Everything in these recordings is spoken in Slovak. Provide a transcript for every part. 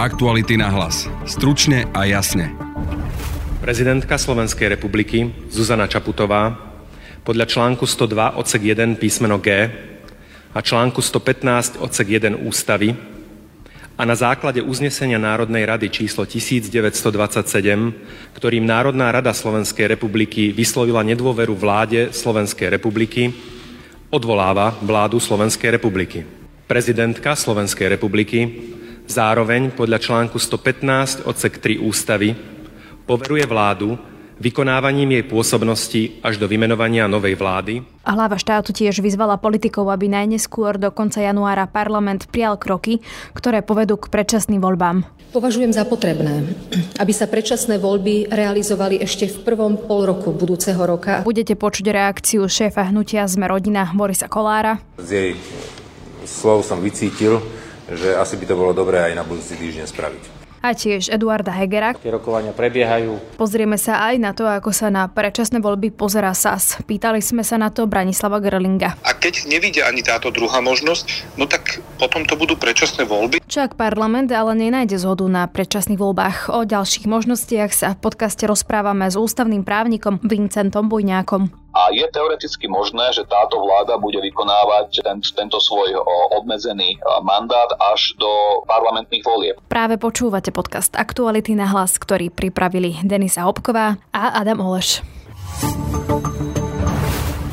Aktuality na hlas. Stručne a jasne. Prezidentka Slovenskej republiky Zuzana Čaputová podľa článku 102 odsek 1 písmeno G a článku 115 odsek 1 ústavy a na základe uznesenia Národnej rady číslo 1927, ktorým Národná rada Slovenskej republiky vyslovila nedôveru vláde Slovenskej republiky, odvoláva vládu Slovenskej republiky. Prezidentka Slovenskej republiky zároveň podľa článku 115 odsek 3 ústavy poveruje vládu vykonávaním jej pôsobnosti až do vymenovania novej vlády. A hlava štátu tiež vyzvala politikov, aby najneskôr do konca januára parlament prijal kroky, ktoré povedú k predčasným voľbám. Považujem za potrebné, aby sa predčasné voľby realizovali ešte v prvom pol roku budúceho roka. Budete počuť reakciu šéfa hnutia Sme rodina Borisa Kolára. Z jej slov som vycítil, že asi by to bolo dobré aj na budúci týždeň spraviť a tiež Eduarda Hegera. Tie rokovania prebiehajú. Pozrieme sa aj na to, ako sa na predčasné voľby pozera SAS. Pýtali sme sa na to Branislava Gerlinga. A keď nevidia ani táto druhá možnosť, no tak potom to budú predčasné voľby. Čak parlament ale nenájde zhodu na predčasných voľbách. O ďalších možnostiach sa v podcaste rozprávame s ústavným právnikom Vincentom Bujňákom. A je teoreticky možné, že táto vláda bude vykonávať ten, tento svoj obmedzený mandát až do parlamentných volieb. Práve počúvate podcast Aktuality na hlas, ktorý pripravili Denisa Hopková a Adam Oleš.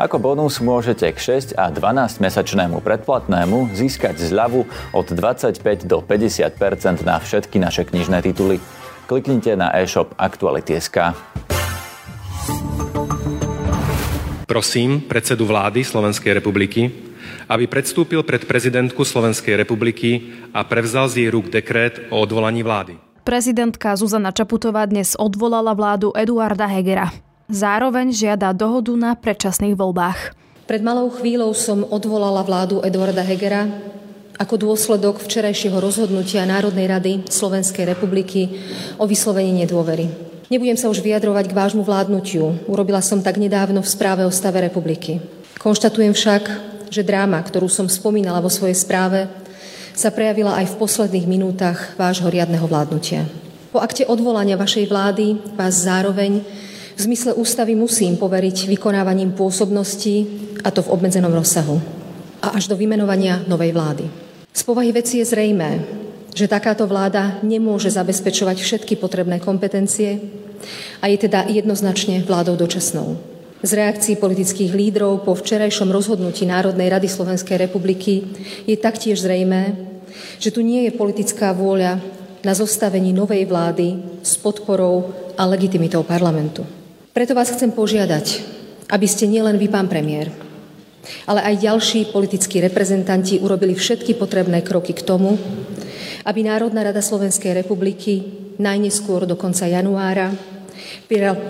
Ako bonus môžete k 6 a 12 mesačnému predplatnému získať zľavu od 25 do 50% na všetky naše knižné tituly. Kliknite na e-shop Aktuality.sk. Prosím predsedu vlády Slovenskej republiky, aby predstúpil pred prezidentku Slovenskej republiky a prevzal z jej rúk dekrét o odvolaní vlády. Prezidentka Zuzana Čaputová dnes odvolala vládu Eduarda Hegera. Zároveň žiada dohodu na predčasných voľbách. Pred malou chvíľou som odvolala vládu Eduarda Hegera ako dôsledok včerajšieho rozhodnutia Národnej rady Slovenskej republiky o vyslovení nedôvery. Nebudem sa už vyjadrovať k vášmu vládnutiu. Urobila som tak nedávno v správe o stave republiky. Konštatujem však, že dráma, ktorú som spomínala vo svojej správe, sa prejavila aj v posledných minútach vášho riadneho vládnutia. Po akte odvolania vašej vlády vás zároveň v zmysle ústavy musím poveriť vykonávaním pôsobností, a to v obmedzenom rozsahu, a až do vymenovania novej vlády. Z povahy veci je zrejmé, že takáto vláda nemôže zabezpečovať všetky potrebné kompetencie a je teda jednoznačne vládou dočasnou. Z reakcií politických lídrov po včerajšom rozhodnutí Národnej rady Slovenskej republiky je taktiež zrejmé, že tu nie je politická vôľa na zostavení novej vlády s podporou a legitimitou parlamentu. Preto vás chcem požiadať, aby ste nielen vy, pán premiér, ale aj ďalší politickí reprezentanti urobili všetky potrebné kroky k tomu, aby Národná rada Slovenskej republiky najneskôr do konca januára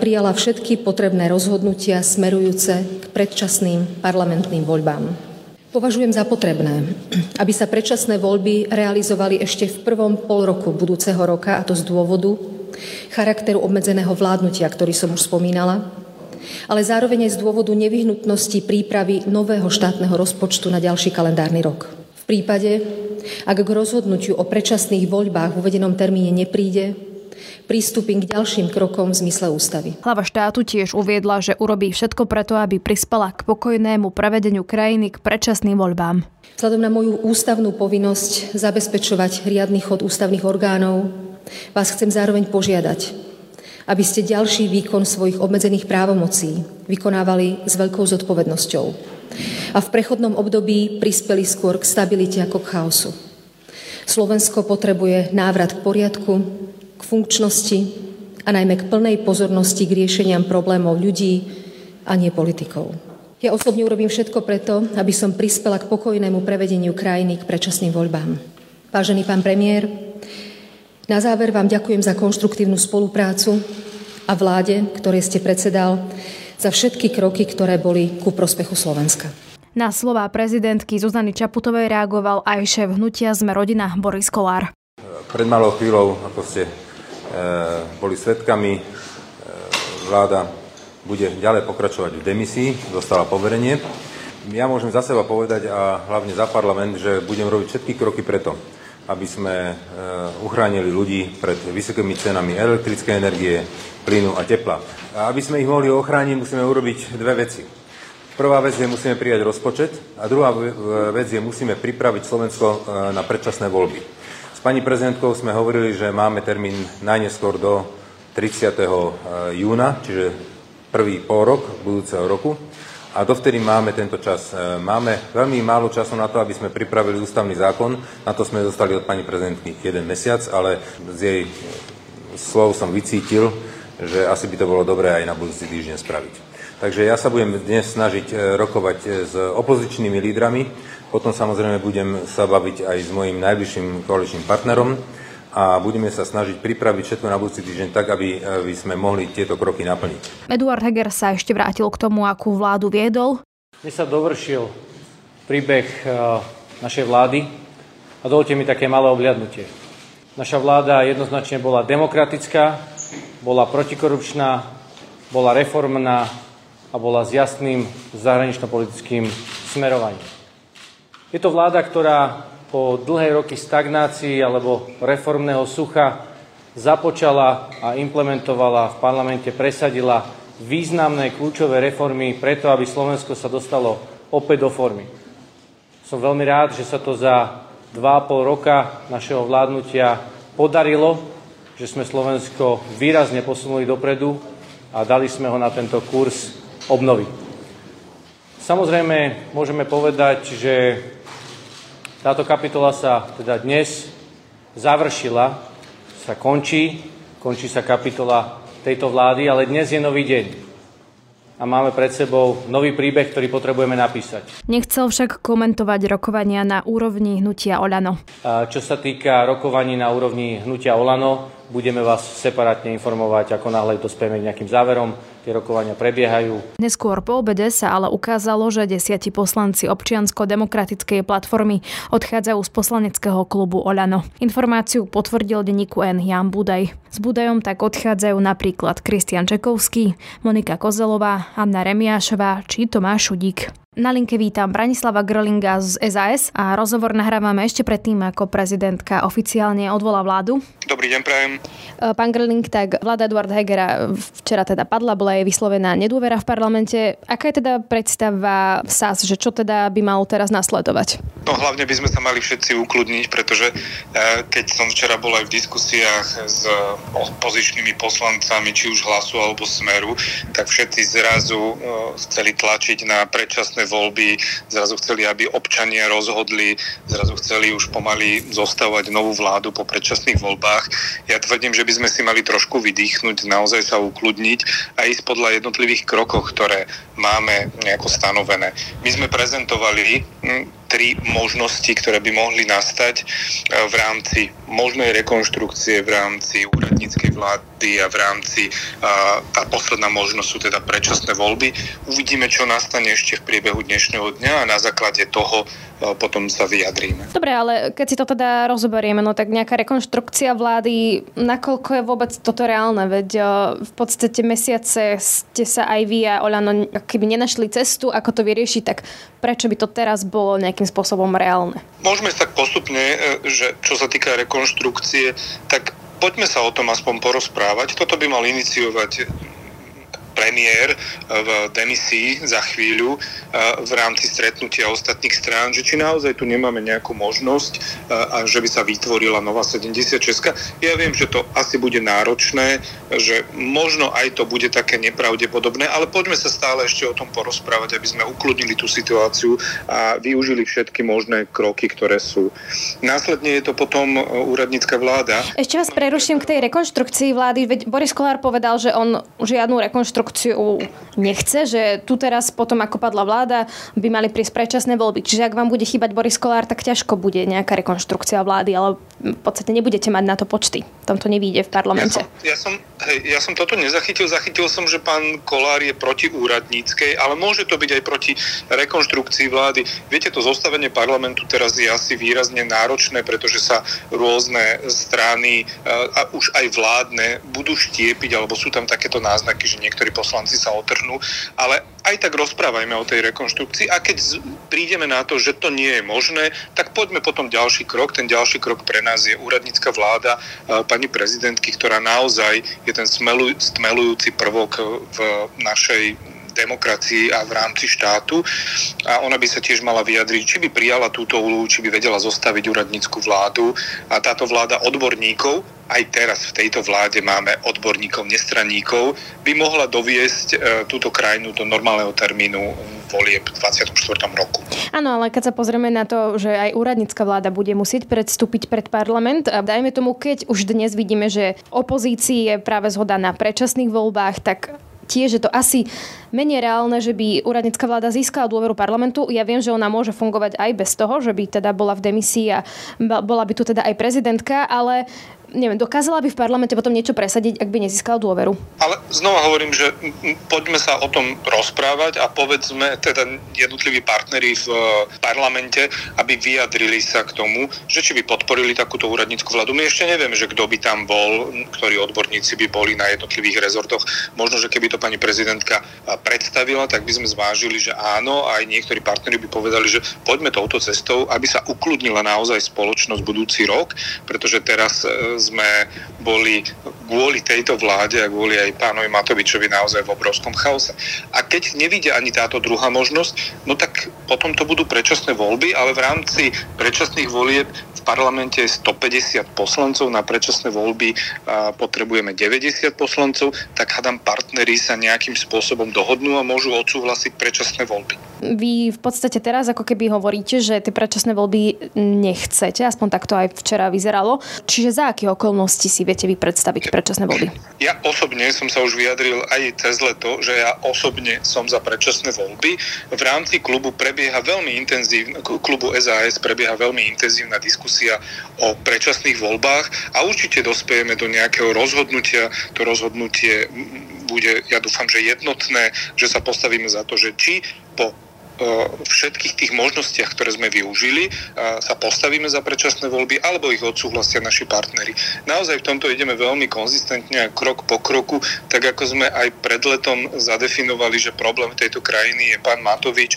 prijala všetky potrebné rozhodnutia smerujúce k predčasným parlamentným voľbám. Považujem za potrebné, aby sa predčasné voľby realizovali ešte v prvom pol roku budúceho roka, a to z dôvodu, charakteru obmedzeného vládnutia, ktorý som už spomínala, ale zároveň aj z dôvodu nevyhnutnosti prípravy nového štátneho rozpočtu na ďalší kalendárny rok. V prípade, ak k rozhodnutiu o predčasných voľbách v uvedenom termíne nepríde, prístupím k ďalším krokom v zmysle ústavy. Hlava štátu tiež uviedla, že urobí všetko preto, aby prispela k pokojnému prevedeniu krajiny k predčasným voľbám. Vzhľadom na moju ústavnú povinnosť zabezpečovať riadny chod ústavných orgánov, vás chcem zároveň požiadať, aby ste ďalší výkon svojich obmedzených právomocí vykonávali s veľkou zodpovednosťou a v prechodnom období prispeli skôr k stabilite ako k chaosu. Slovensko potrebuje návrat k poriadku, k funkčnosti a najmä k plnej pozornosti k riešeniam problémov ľudí a nie politikov. Ja osobne urobím všetko preto, aby som prispela k pokojnému prevedeniu krajiny k predčasným voľbám. Vážený pán premiér, na záver vám ďakujem za konštruktívnu spoluprácu a vláde, ktoré ste predsedal, za všetky kroky, ktoré boli ku prospechu Slovenska. Na slova prezidentky Zuzany Čaputovej reagoval aj šéf hnutia Sme rodina Boris Kolár. Pred malou chvíľou, ako ste e, boli svetkami, e, vláda bude ďalej pokračovať v demisii, dostala poverenie. Ja môžem za seba povedať a hlavne za parlament, že budem robiť všetky kroky preto, aby sme e, uchránili ľudí pred vysokými cenami elektrickej energie, plynu a tepla. A aby sme ich mohli ochrániť, musíme urobiť dve veci. Prvá vec je, musíme prijať rozpočet a druhá vec je, musíme pripraviť Slovensko e, na predčasné voľby. S pani prezidentkou sme hovorili, že máme termín najneskôr do 30. E, júna, čiže prvý pol rok budúceho roku. A dovtedy máme tento čas. E, máme veľmi málo času na to, aby sme pripravili ústavný zákon. Na to sme dostali od pani prezidentky jeden mesiac, ale z jej slov som vycítil, že asi by to bolo dobré aj na budúci týždeň spraviť. Takže ja sa budem dnes snažiť e, rokovať e, s opozičnými lídrami, potom samozrejme budem sa baviť aj s mojim najbližším koaličným partnerom a budeme sa snažiť pripraviť všetko na budúci týždeň tak, aby, aby sme mohli tieto kroky naplniť. Eduard Heger sa ešte vrátil k tomu, akú vládu viedol. Dnes sa dovršil príbeh e, našej vlády a dovolte mi také malé obľadnutie. Naša vláda jednoznačne bola demokratická, bola protikorupčná, bola reformná a bola s jasným zahranično-politickým smerovaním. Je to vláda, ktorá po dlhej roky stagnácii alebo reformného sucha započala a implementovala v parlamente, presadila významné kľúčové reformy preto, aby Slovensko sa dostalo opäť do formy. Som veľmi rád, že sa to za 2,5 roka našeho vládnutia podarilo že sme Slovensko výrazne posunuli dopredu a dali sme ho na tento kurz obnovy. Samozrejme, môžeme povedať, že táto kapitola sa teda dnes završila, sa končí, končí sa kapitola tejto vlády, ale dnes je nový deň a máme pred sebou nový príbeh, ktorý potrebujeme napísať. Nechcel však komentovať rokovania na úrovni hnutia Olano. A čo sa týka rokovaní na úrovni hnutia Olano, budeme vás separátne informovať, ako náhle dospieme k nejakým záverom. Tie rokovania prebiehajú. Neskôr po obede sa ale ukázalo, že desiati poslanci občiansko-demokratickej platformy odchádzajú z poslaneckého klubu Olano. Informáciu potvrdil denníku N Jan Budaj. S Budajom tak odchádzajú napríklad Kristian Čekovský, Monika Kozelová, Anna Remiášová či Tomáš Šudík. Na linke vítam Branislava Grölinga z SAS a rozhovor nahrávame ešte predtým, ako prezidentka oficiálne odvolá vládu. Dobrý deň, prajem. E, pán Gröling, tak vláda Eduarda Hegera včera teda padla, bola jej vyslovená nedôvera v parlamente. Aká je teda predstava SAS, že čo teda by malo teraz nasledovať? No hlavne by sme sa mali všetci ukludniť, pretože e, keď som včera bol aj v diskusiách s opozičnými poslancami, či už hlasu alebo smeru, tak všetci zrazu e, chceli tlačiť na predčasné predčasné voľby, zrazu chceli, aby občania rozhodli, zrazu chceli už pomaly zostavovať novú vládu po predčasných voľbách. Ja tvrdím, že by sme si mali trošku vydýchnuť, naozaj sa ukludniť a ísť podľa jednotlivých krokov, ktoré máme nejako stanovené. My sme prezentovali hm, tri možnosti, ktoré by mohli nastať e, v rámci možnej rekonštrukcie, v rámci úradníckej vlády a v rámci a, tá posledná možnosť sú teda predčasné voľby. Uvidíme, čo nastane ešte v priebehu dnešného dňa a na základe toho a, potom sa vyjadríme. Dobre, ale keď si to teda rozoberieme, no tak nejaká rekonštrukcia vlády, nakoľko je vôbec toto reálne? Veď v podstate mesiace ste sa aj vy a Olano keby nenašli cestu, ako to vyriešiť, tak prečo by to teraz bolo nejakým nejakým spôsobom reálne. Môžeme sa postupne, e, že čo sa týka rekonštrukcie, tak poďme sa o tom aspoň porozprávať. Toto by mal iniciovať premiér v demisii za chvíľu v rámci stretnutia ostatných strán, že či naozaj tu nemáme nejakú možnosť a že by sa vytvorila nová 76. Ja viem, že to asi bude náročné, že možno aj to bude také nepravdepodobné, ale poďme sa stále ešte o tom porozprávať, aby sme ukludnili tú situáciu a využili všetky možné kroky, ktoré sú. Následne je to potom úradnícka vláda. Ešte vás preruším k tej rekonštrukcii vlády. Veď Boris Kolár povedal, že on žiadnu rekonštrukciu rekonštrukciu nechce, že tu teraz potom, ako padla vláda, by mali prísť predčasné voľby. Čiže ak vám bude chýbať Boris Kolár, tak ťažko bude nejaká rekonštrukcia vlády, ale v podstate nebudete mať na to počty. Tam to nevíde v parlamente. Ja som, ja som, hej, ja som toto nezachytil. Zachytil som, že pán Kolár je proti úradníckej, ale môže to byť aj proti rekonštrukcii vlády. Viete, to zostavenie parlamentu teraz je asi výrazne náročné, pretože sa rôzne strany, a už aj vládne, budú štiepiť, alebo sú tam takéto náznaky, že niektorí poslanci sa otrhnú, ale aj tak rozprávajme o tej rekonštrukcii a keď prídeme na to, že to nie je možné, tak poďme potom ďalší krok. Ten ďalší krok pre nás je úradnícka vláda pani prezidentky, ktorá naozaj je ten stmelujúci prvok v našej demokracii a v rámci štátu. A ona by sa tiež mala vyjadriť, či by prijala túto úlohu, či by vedela zostaviť úradnícku vládu. A táto vláda odborníkov, aj teraz v tejto vláde máme odborníkov, nestranníkov, by mohla doviesť e, túto krajinu do normálneho termínu volieb v 24. roku. Áno, ale keď sa pozrieme na to, že aj úradnícka vláda bude musieť predstúpiť pred parlament, a dajme tomu, keď už dnes vidíme, že opozícii je práve zhoda na predčasných voľbách, tak tiež je to asi menej reálne, že by úradnícka vláda získala dôveru parlamentu. Ja viem, že ona môže fungovať aj bez toho, že by teda bola v demisii a bola by tu teda aj prezidentka, ale neviem, dokázala by v parlamente potom niečo presadiť, ak by nezískala dôveru? Ale znova hovorím, že poďme sa o tom rozprávať a povedzme teda jednotliví partneri v e, parlamente, aby vyjadrili sa k tomu, že či by podporili takúto úradnícku vládu. My ešte nevieme, že kto by tam bol, ktorí odborníci by boli na jednotlivých rezortoch. Možno, že keby to pani prezidentka e, predstavila, tak by sme zvážili, že áno, aj niektorí partneri by povedali, že poďme touto cestou, aby sa ukludnila naozaj spoločnosť budúci rok, pretože teraz e, sme boli kvôli tejto vláde a kvôli aj pánovi Matovičovi naozaj v obrovskom chaose. A keď nevidia ani táto druhá možnosť, no tak potom to budú predčasné voľby, ale v rámci predčasných volieb v parlamente je 150 poslancov, na predčasné voľby potrebujeme 90 poslancov, tak hádam partneri sa nejakým spôsobom dohodnú a môžu odsúhlasiť predčasné voľby. Vy v podstate teraz ako keby hovoríte, že tie predčasné voľby nechcete, aspoň takto aj včera vyzeralo. Čiže za akých okolností si viete vy predstaviť predčasné voľby? Ja osobne som sa už vyjadril aj cez leto, že ja osobne som za predčasné voľby. V rámci klubu prebieha veľmi intenzívne, klubu SAS prebieha veľmi intenzívna diskusia o predčasných voľbách a určite dospejeme do nejakého rozhodnutia. To rozhodnutie bude, ja dúfam, že jednotné, že sa postavíme za to, že či po všetkých tých možnostiach, ktoré sme využili, sa postavíme za predčasné voľby alebo ich odsúhlasia naši partnery. Naozaj v tomto ideme veľmi konzistentne a krok po kroku, tak ako sme aj pred letom zadefinovali, že problém tejto krajiny je pán Matovič.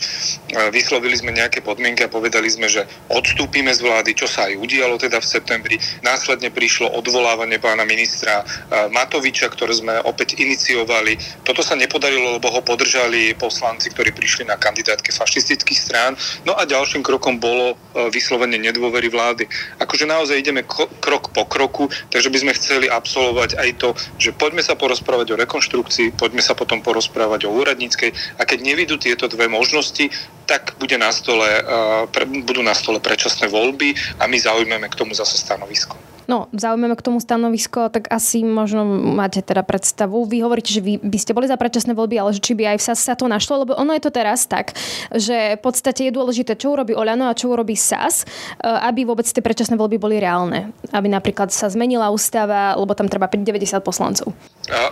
Vyslovili sme nejaké podmienky a povedali sme, že odstúpime z vlády, čo sa aj udialo teda v septembri. Následne prišlo odvolávanie pána ministra Matoviča, ktoré sme opäť iniciovali. Toto sa nepodarilo, lebo ho podržali poslanci, ktorí prišli na kandidátke fašistických strán. No a ďalším krokom bolo e, vyslovenie nedôvery vlády. Akože naozaj ideme krok po kroku, takže by sme chceli absolvovať aj to, že poďme sa porozprávať o rekonštrukcii, poďme sa potom porozprávať o úradníckej a keď nevidú tieto dve možnosti, tak bude na stole, e, budú na stole predčasné voľby a my zaujmeme k tomu zase stanovisko. No, zaujímame k tomu stanovisko, tak asi možno máte teda predstavu. Vy hovoríte, že vy by ste boli za predčasné voľby, ale že či by aj sa, sa to našlo, lebo ono je to teraz tak, že v podstate je dôležité, čo urobí Oľano a čo urobí SAS, e, aby vôbec tie predčasné voľby boli reálne. Aby napríklad sa zmenila ústava, lebo tam treba 90 poslancov.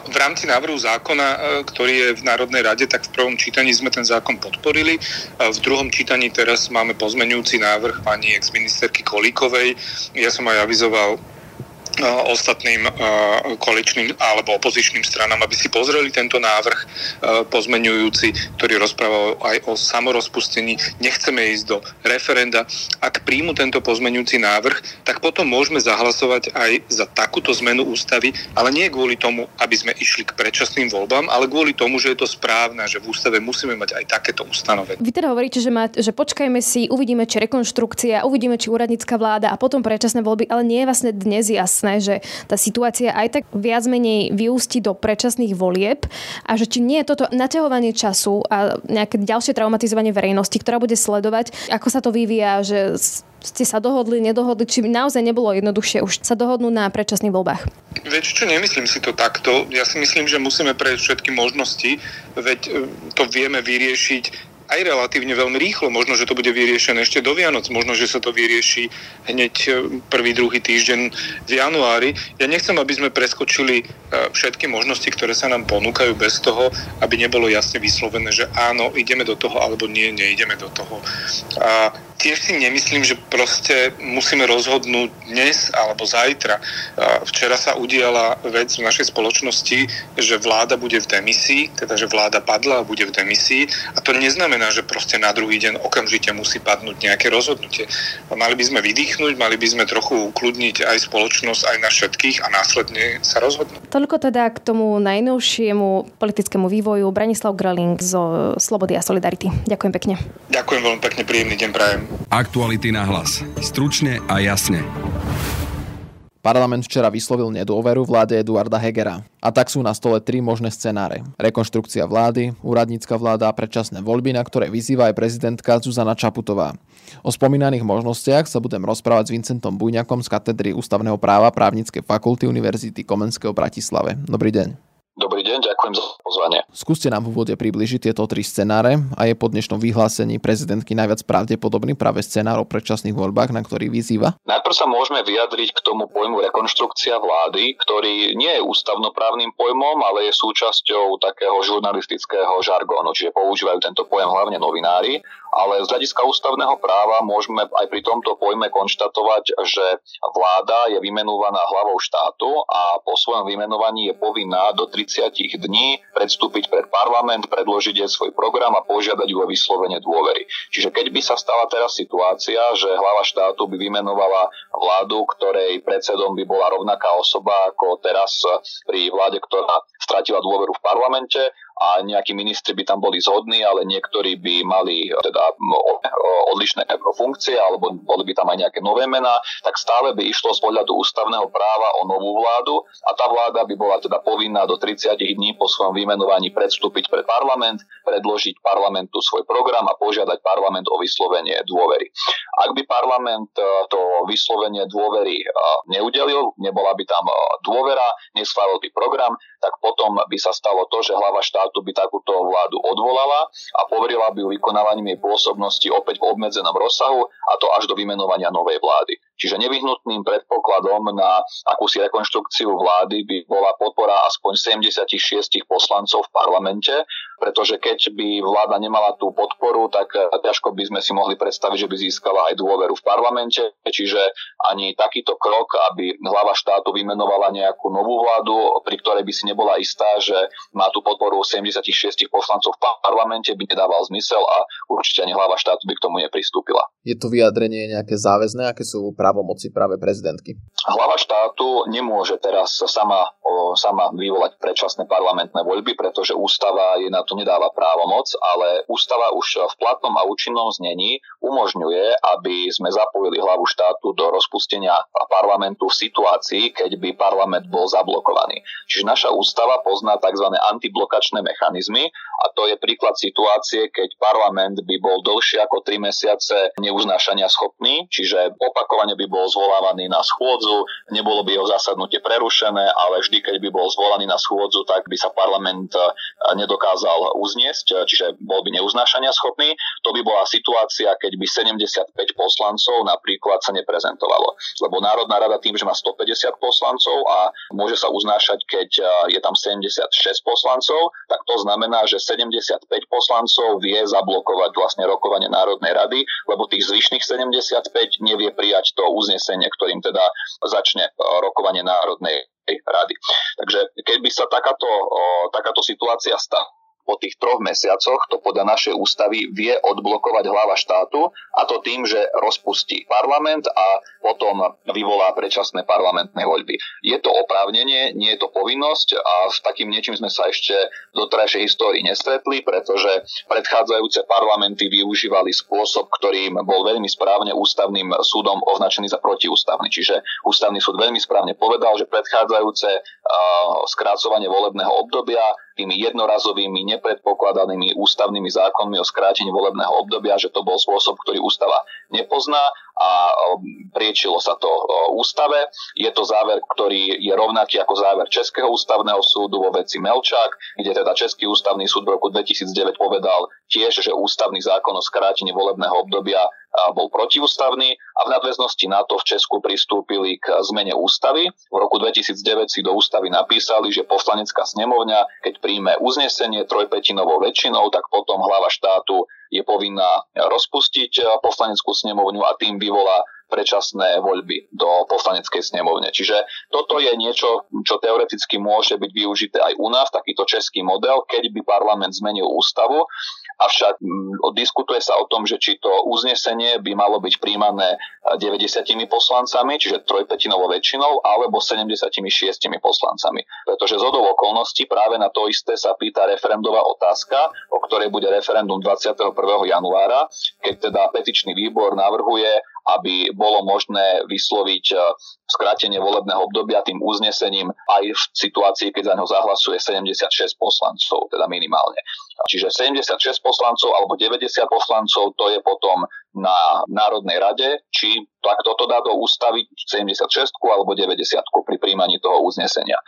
V rámci návrhu zákona, e, ktorý je v Národnej rade, tak v prvom čítaní sme ten zákon podporili. V druhom čítaní teraz máme pozmenujúci návrh pani ex-ministerky Kolíkovej. Ja som aj avizoval ostatným koaličným alebo opozičným stranám, aby si pozreli tento návrh pozmenujúci, ktorý rozprával aj o samorozpustení. Nechceme ísť do referenda. Ak príjmu tento pozmenujúci návrh, tak potom môžeme zahlasovať aj za takúto zmenu ústavy, ale nie kvôli tomu, aby sme išli k predčasným voľbám, ale kvôli tomu, že je to správne, že v ústave musíme mať aj takéto ustanovenie. Vy teda hovoríte, že, má, že počkajme si, uvidíme, či rekonštrukcia, uvidíme, či úradnícka vláda a potom predčasné voľby, ale nie je vlastne dnes jasné, jasné, že tá situácia aj tak viac menej vyústi do predčasných volieb a že či nie je toto naťahovanie času a nejaké ďalšie traumatizovanie verejnosti, ktorá bude sledovať, ako sa to vyvíja, že ste sa dohodli, nedohodli, či naozaj nebolo jednoduchšie už sa dohodnúť na predčasných voľbách? Veď čo, nemyslím si to takto. Ja si myslím, že musíme prejsť všetky možnosti, veď e, to vieme vyriešiť aj relatívne veľmi rýchlo. Možno, že to bude vyriešené ešte do Vianoc, možno, že sa to vyrieši hneď e, prvý, druhý týždeň v januári. Ja nechcem, aby sme preskočili e, všetky možnosti, ktoré sa nám ponúkajú bez toho, aby nebolo jasne vyslovené, že áno, ideme do toho, alebo nie, neideme do toho. A tiež si nemyslím, že proste musíme rozhodnúť dnes alebo zajtra. Včera sa udiala vec v našej spoločnosti, že vláda bude v demisii, teda že vláda padla a bude v demisii a to neznamená, že proste na druhý deň okamžite musí padnúť nejaké rozhodnutie. Mali by sme vydýchnuť, mali by sme trochu ukludniť aj spoločnosť, aj na všetkých a následne sa rozhodnúť. Toľko teda k tomu najnovšiemu politickému vývoju. Branislav Greling zo Slobody a Solidarity. Ďakujem pekne. Ďakujem veľmi pekne, príjemný deň prajem. Aktuality na hlas. Stručne a jasne. Parlament včera vyslovil nedôveru vláde Eduarda Hegera. A tak sú na stole tri možné scenáre. Rekonštrukcia vlády, úradnícka vláda a predčasné voľby, na ktoré vyzýva aj prezidentka Zuzana Čaputová. O spomínaných možnostiach sa budem rozprávať s Vincentom Bujňakom z katedry ústavného práva právnickej fakulty Univerzity Komenského v Bratislave. Dobrý deň. Dobrý deň, ďakujem za pozvanie. Skúste nám v úvode približiť tieto tri scenáre a je po dnešnom vyhlásení prezidentky najviac pravdepodobný práve scenár o predčasných voľbách, na ktorý vyzýva? Najprv sa môžeme vyjadriť k tomu pojmu rekonštrukcia vlády, ktorý nie je ústavnoprávnym pojmom, ale je súčasťou takého žurnalistického žargónu, čiže používajú tento pojem hlavne novinári ale z hľadiska ústavného práva môžeme aj pri tomto pojme konštatovať, že vláda je vymenovaná hlavou štátu a po svojom vymenovaní je povinná do 30 dní predstúpiť pred parlament, predložiť jej svoj program a požiadať ju o vyslovenie dôvery. Čiže keď by sa stala teraz situácia, že hlava štátu by vymenovala vládu, ktorej predsedom by bola rovnaká osoba ako teraz pri vláde, ktorá stratila dôveru v parlamente a nejakí ministri by tam boli zhodní, ale niektorí by mali e, teda odlišné funkcie alebo boli by tam aj nejaké nové mená, tak stále by išlo z pohľadu ústavného práva o novú vládu a tá vláda by bola teda povinná do 30 dní po svojom vymenovaní predstúpiť pred parlament, predložiť parlamentu svoj program a požiadať parlament o vyslovenie dôvery. Ak by parlament e, to vyslovenie dôvery e, neudelil, nebola by tam dôvera, neschválil by program, tak potom by sa stalo to, že hlava štátu štátu by takúto vládu odvolala a poverila by ju vykonávaním jej pôsobnosti opäť v obmedzenom rozsahu a to až do vymenovania novej vlády. Čiže nevyhnutným predpokladom na akúsi rekonštrukciu vlády by bola podpora aspoň 76 poslancov v parlamente, pretože keď by vláda nemala tú podporu, tak eh, ťažko by sme si mohli predstaviť, že by získala aj dôveru v parlamente. Čiže ani takýto krok, aby hlava štátu vymenovala nejakú novú vládu, pri ktorej by si nebola istá, že má tú podporu 76 poslancov v parlamente, by nedával zmysel a určite ani hlava štátu by k tomu nepristúpila. Je to vyjadrenie nejaké záväzné? Aké sú právomoci práve prezidentky? Hlava štátu nemôže teraz sama, sama vyvolať predčasné parlamentné voľby, pretože ústava je na to nedáva právomoc, ale ústava už v platnom a účinnom znení umožňuje, aby sme zapojili hlavu štátu do rozpustenia parlamentu v situácii, keď by parlament bol zablokovaný. Čiže naša ústava pozná tzv. antiblokačné mechanizmy a to je príklad situácie, keď parlament by bol dlhšie ako 3 mesiace neuznášania schopný, čiže opakovane by bol zvolávaný na schôdzu, nebolo by jeho zasadnutie prerušené, ale vždy, keď by bol zvolaný na schôdzu, tak by sa parlament eh, nedokázal uzniesť, eh, čiže bol by neuznášania schopný. To by bola situácia, keď by 75 poslancov napríklad sa neprezentovalo. Lebo Národná rada tým, že má 150 poslancov a môže sa uznášať, keď eh, je tam 76 poslancov, tak to znamená, že 75 poslancov vie zablokovať vlastne rokovanie Národnej rady, lebo tých zvyšných 75 nevie prijať to uznesenie, ktorým teda začne e, rokovanie Národnej rady. Takže keď by sa takáto, takáto situácia stala, po tých troch mesiacoch to podľa našej ústavy vie odblokovať hlava štátu a to tým, že rozpustí parlament a potom vyvolá predčasné parlamentné voľby. Je to oprávnenie, nie je to povinnosť a s takým niečím sme sa ešte do trajšej histórii nestretli, pretože predchádzajúce parlamenty využívali spôsob, ktorým bol veľmi správne ústavným súdom označený za protiústavný. Čiže ústavný súd veľmi správne povedal, že predchádzajúce uh, skrácovanie volebného obdobia tými jednorazovými, nepredpokladanými ústavnými zákonmi o skrátení volebného obdobia, že to bol spôsob, ktorý ústava nepozná a priečilo sa to ústave. Je to záver, ktorý je rovnaký ako záver Českého ústavného súdu vo veci Melčák, kde teda Český ústavný súd v roku 2009 povedal tiež, že ústavný zákon o skrátení volebného obdobia bol protiústavný a v nadväznosti na to v Česku pristúpili k zmene ústavy. V roku 2009 si do ústavy napísali, že poslanecká snemovňa, keď príjme uznesenie trojpetinovou väčšinou, tak potom hlava štátu je povinná rozpustiť poslaneckú snemovňu a tým vyvolá predčasné voľby do poslaneckej snemovne. Čiže toto je niečo, čo teoreticky môže byť využité aj u nás, takýto český model, keď by parlament zmenil ústavu avšak diskutuje sa o tom, že či to uznesenie by malo byť príjmané 90 poslancami, čiže trojpetinovou väčšinou, alebo 76 poslancami. Pretože z okolností práve na to isté sa pýta referendová otázka, o ktorej bude referendum 21. januára, keď teda petičný výbor navrhuje aby bolo možné vysloviť e, skrátenie volebného obdobia tým uznesením aj v situácii, keď za ňo zahlasuje 76 poslancov, teda minimálne. Čiže 76 poslancov alebo 90 poslancov, to je potom na Národnej rade, či takto to dá do ústavy 76 alebo 90 pri príjmaní toho uznesenia.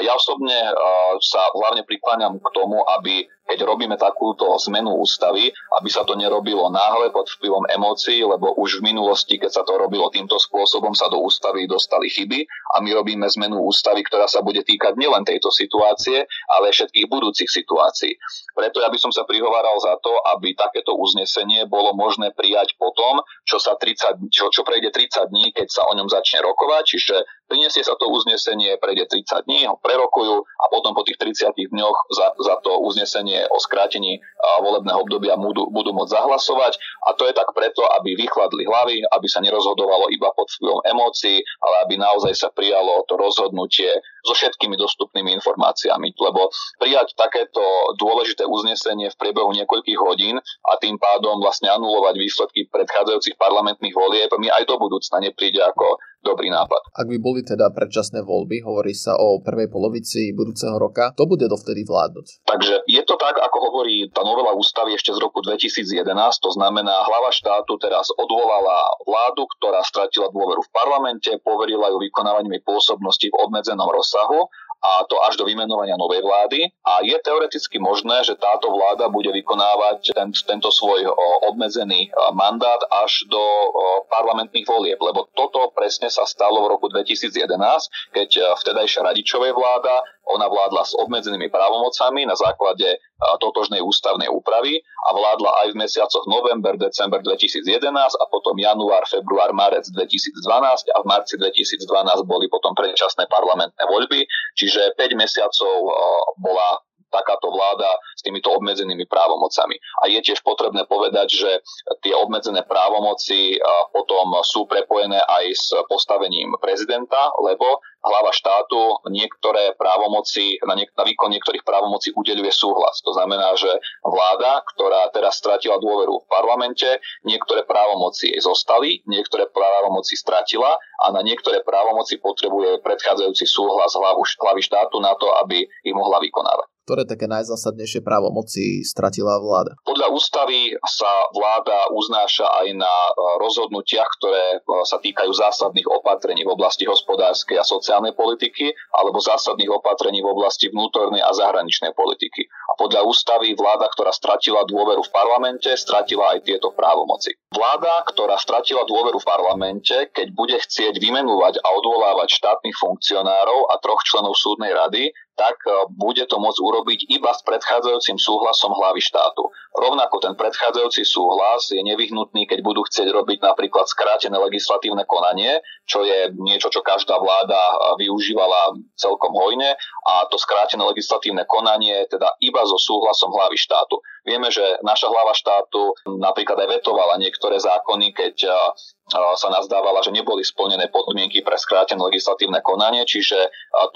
Ja osobne e, sa hlavne prikláňam k tomu, aby keď robíme takúto zmenu ústavy, aby sa to nerobilo náhle pod vplyvom emócií, lebo už v minulosti, keď sa to robilo týmto spôsobom, sa do ústavy dostali chyby a my robíme zmenu ústavy, ktorá sa bude týkať nielen tejto situácie, ale všetkých budúcich situácií. Preto ja by som sa prihováral za to, aby takéto uznesenie bolo možné prijať potom, čo, sa 30, čo, čo prejde 30 dní, keď sa o ňom začne rokovať, čiže prinesie sa to uznesenie, prejde 30 dní, ho prerokujú a potom po tých 30 dňoch za, za to uznesenie o skrátení volebného obdobia budú, budú môcť zahlasovať. A to je tak preto, aby vychladli hlavy, aby sa nerozhodovalo iba pod vplyvom emócií, ale aby naozaj sa prijalo to rozhodnutie so všetkými dostupnými informáciami, lebo prijať takéto dôležité uznesenie v priebehu niekoľkých hodín a tým pádom vlastne anulovať výsledky predchádzajúcich parlamentných volieb mi aj do budúcna nepríde ako dobrý nápad. Ak by boli teda predčasné voľby, hovorí sa o prvej polovici budúceho roka, to bude dovtedy vládnuť. Takže je to tak, ako hovorí tá novela ústavy ešte z roku 2011, to znamená hlava štátu teraz odvolala vládu, ktorá stratila dôveru v parlamente, poverila ju vykonávaním pôsobnosti v obmedzenom rozsahu a to až do vymenovania novej vlády. A je teoreticky možné, že táto vláda bude vykonávať ten, tento svoj obmedzený mandát až do parlamentných volieb, lebo toto presne sa stalo v roku 2011, keď vtedajšia Radičovej vláda ona vládla s obmedzenými právomocami na základe totožnej ústavnej úpravy a vládla aj v mesiacoch november, december 2011 a potom január, február, marec 2012 a v marci 2012 boli potom predčasné parlamentné voľby, čiže 5 mesiacov bola takáto vláda s týmito obmedzenými právomocami. A je tiež potrebné povedať, že tie obmedzené právomoci potom sú prepojené aj s postavením prezidenta, lebo hlava štátu niektoré právomoci, na, niek- na výkon niektorých právomocí udeluje súhlas. To znamená, že vláda, ktorá teraz stratila dôveru v parlamente, niektoré právomoci jej zostali, niektoré právomoci stratila a na niektoré právomoci potrebuje predchádzajúci súhlas hlavu, hlavy štátu na to, aby ich mohla vykonávať. Ktoré také najzásadnejšie právomoci stratila vláda? Podľa ústavy sa vláda uznáša aj na e, rozhodnutiach, ktoré e, sa týkajú zásadných opatrení v oblasti hospodárskej a sociálnej politiky alebo zásadných opatrení v oblasti vnútornej a zahraničnej politiky. A podľa ústavy vláda, ktorá stratila dôveru v parlamente, stratila aj tieto právomoci. Vláda, ktorá stratila dôveru v parlamente, keď bude chcieť vymenúvať a odvolávať štátnych funkcionárov a troch členov súdnej rady, tak bude to môcť urobiť iba s predchádzajúcim súhlasom hlavy štátu. Rovnako ten predchádzajúci súhlas je nevyhnutný, keď budú chcieť robiť napríklad skrátené legislatívne konanie, čo je niečo, čo každá vláda využívala celkom hojne a to skrátené legislatívne konanie teda iba so súhlasom hlavy štátu. Vieme, že naša hlava štátu napríklad aj vetovala niektoré zákony, keď sa nazdávala, že neboli splnené podmienky pre skrátené legislatívne konanie, čiže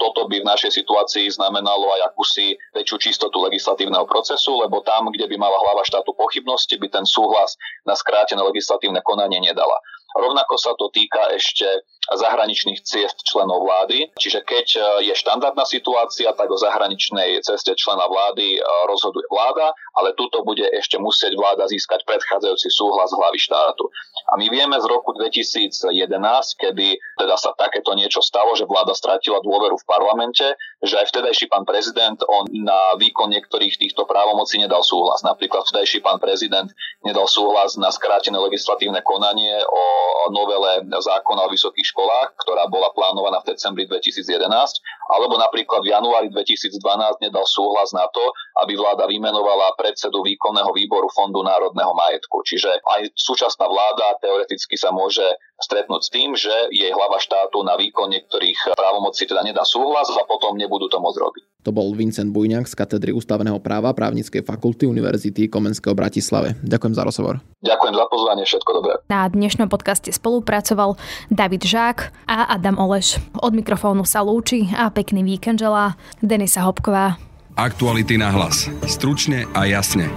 toto by v našej situácii znamenalo aj akúsi väčšiu čistotu legislatívneho procesu, lebo tam, kde by mala hlava štátu pochybnosti, by ten súhlas na skrátené legislatívne konanie nedala. Rovnako sa to týka ešte zahraničných ciest členov vlády. Čiže keď e, je štandardná situácia, tak o zahraničnej ceste člena vlády e, rozhoduje vláda, ale tuto bude ešte musieť vláda získať predchádzajúci súhlas hlavy štátu. A my vieme z roku 2011, kedy teda sa takéto niečo stalo, že vláda stratila dôveru v parlamente, že aj vtedajší pán prezident on na výkon niektorých týchto právomocí nedal súhlas. Napríklad vtedajší pán prezident nedal súhlas na skrátené legislatívne konanie o novele zákona o vysokých školách, ktorá bola plánovaná v decembri 2011, alebo napríklad v januári 2012 nedal súhlas na to, aby vláda vymenovala predsedu výkonného výboru Fondu národného majetku. Čiže aj súčasná vláda teoreticky sa môže stretnúť s tým, že jej hlava štátu na výkon niektorých právomocí teda nedá súhlas a potom nebudú to môcť robiť. To bol Vincent Bujňák z katedry ústavného práva Právnickej fakulty Univerzity Komenského Bratislave. Ďakujem za rozhovor. Ďakujem za pozvanie, všetko dobré. Na dnešnom podcaste spolupracoval David Žák a Adam Oleš. Od mikrofónu sa lúči a pekný víkend želá Denisa Hopková. Aktuality na hlas. Stručne a jasne.